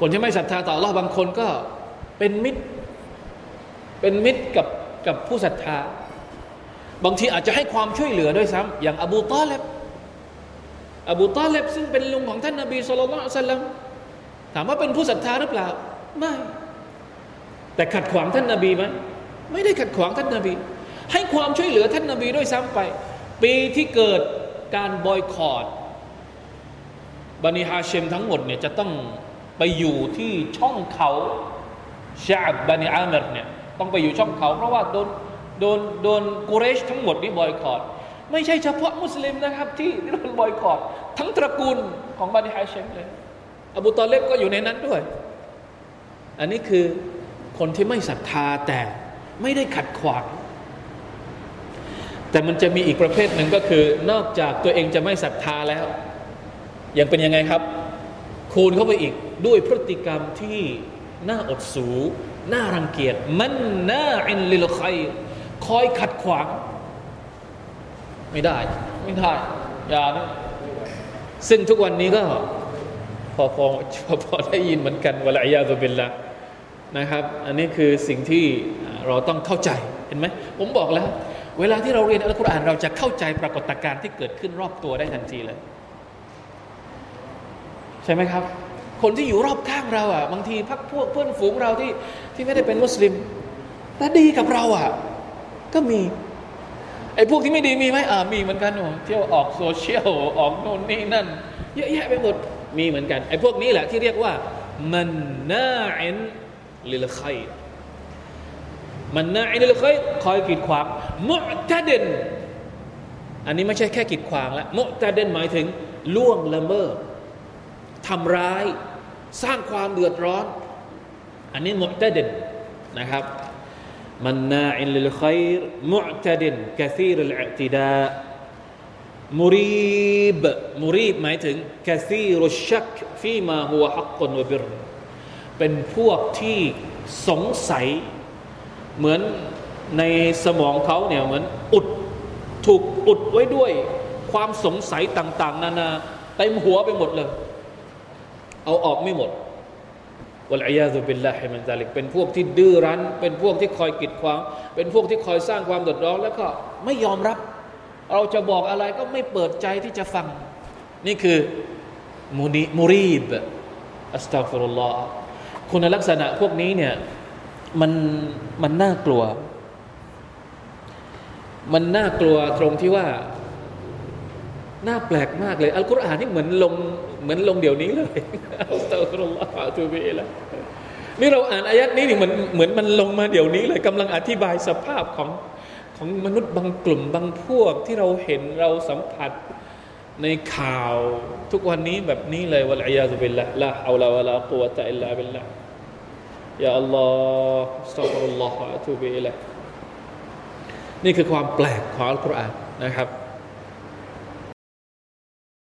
คนที่ไม่ศรัทธาต่อ Allah บางคนก็เป็นมิตร เป็นมิตรกับกับผู้ศรัทธา บางทีอาจจะให้ความช่วยเหลือด้วยซ้ำอย่างอบูตาเลบอบูตาเลบซึ่งเป็นลุงของท่านนบีสุลต่านสัลลัมถามว่าเป็นผู้ศรัทธาหรือเปล่า ไม่ แต่ขัดขวางท่านนบีไหมไม่ได้ขัดขวางท่านนบี ให้ความช่วยเหลือท่านนบีด้วยซ้ำไป ปีที่เกิดการบอยคอรดบันิฮาเชมทั้งหมดเนี่ยจะต้อง ไปอยู่ที่ช่องเขาชาบบันิอามรเนี่ยต้องไปอยู่ช่องเขา เพราะว่าโดนโดนโดนกุเรชทั้งหมดนี่บอยคอรดไม่ใช่เฉพาะมุสลิมนะครับที่โดนบอยคอรดทั้งตระกูลของบันิฮาเชมเลยอบูตอเลบก็อยู่ในนั้นด้วย อันนี้คือคนที่ไม่ศรัทธาแต่ไม่ได้ขัดขวางแต่มันจะมีอีกประเภทหนึ่งก็คือ นอกจากตัวเองจะไม่ศรัทธาแล้ว ยังเป็นยังไงครับ คูณเข้าไปอีกด้วยพฤติกรรมที่น่าอดสูน่ารังเกียจمناع للخير คอยขัดขวาง ไม่ได้ ไม่ได้อย่านะซึ่งทุกวันนี้ก็ พอพอพอพอได้ยินเหมือนกันوالعياذ بالله นะครับ อันนี้คือสิ่งที่เราต้องเข้าใจเห็นไหมผมบอกแล้ว เวลาที่เราเรียนอัลกุรอานเราจะเข้าใจปรากฏการณ์ที่เกิดขึ้นรอบตัวได้ทันทีเลย ใช่ไหมครับ คนที่อยู่รอบข้างเราอะ บางทีพักพวกเพื่อนฝูงเราที่ที่ไม่ได้เป็นมุสลิมแต่ดีกับเราอะ ก็มีไอ้พวกที่ไม่ดีมีไหมอ่ามีเหมือนกันโอ้เที่ยวออกโซเชียลออกโน่นนี่นั่น เยอะแยะไปหมดมีเหมือนกันไอ้พวกนี้แหละที่เรียกว่ามันน่าเอินลิลขัยมันน่าเอินลิลขัยคอยกีดขวางมุตะเดนอันนี้ไม่ใช่แค่กีดขวางล้วมุตะเดนหมายถึงล่วงละเมิด ทำร้าย สร้างความเดือดร้อน อันนี้ معتد นะครับ مناع للخير معتد كثير الاعتداء مريبมุรีบหมายถึงกะซีรุชักฟีมาหัวฮักกนวบิรเป็นพวกที่สงสัยเหมือนในสมองเขาเนี่ยเหมือนอุดถูกอุดไว้ด้วย ความสงสัยต่าง ๆ นานาเต็มหัวไปหมดเลย เอาออกไม่หมดวะลัยยาซุบิลลาฮิมันซาลิกเป็นพวกที่ดื้อรั้น เป็นพวกที่คอยกีดขวางเป็นพวกที่คอยสร้างความเดือดร้อนแล้วก็ไม่ยอมรับ เราจะบอกอะไรก็ไม่เปิดใจที่จะฟัง นี่คือมูนีมูรีบอัสตัฟิรุลลอฮ์คุณลักษณะพวกนี้เนี่ยมันมันน่ากลัว มันน่ากลัวตรงที่ว่า น่าแปลกมากเลย อัลกุรอานนี่เหมือนลงเหมือนลงเดี๋ยวนี้เลยอัสตัฟรุลลอฮ์ตูบีละนี่เราอ่านอายัดนี้นี่เหมือนเหมือนมันลงมาเดี๋ยวนี้เลยกำลังอธิบายสภาพของของมนุษย์บางกลุ่มบางพวกที่เราเห็นเราสัมผัสในข่าวทุกวันนี้แบบนี้เลยวะลัยยาซุบิลละละอัลลอฮฺวะลากุวะตะอิลลาบิลละยาอัลลอฮฺสัฟรุลลอฮฺอะตูบิละนี่คือความแปลกของอัลกุรอานนะครับ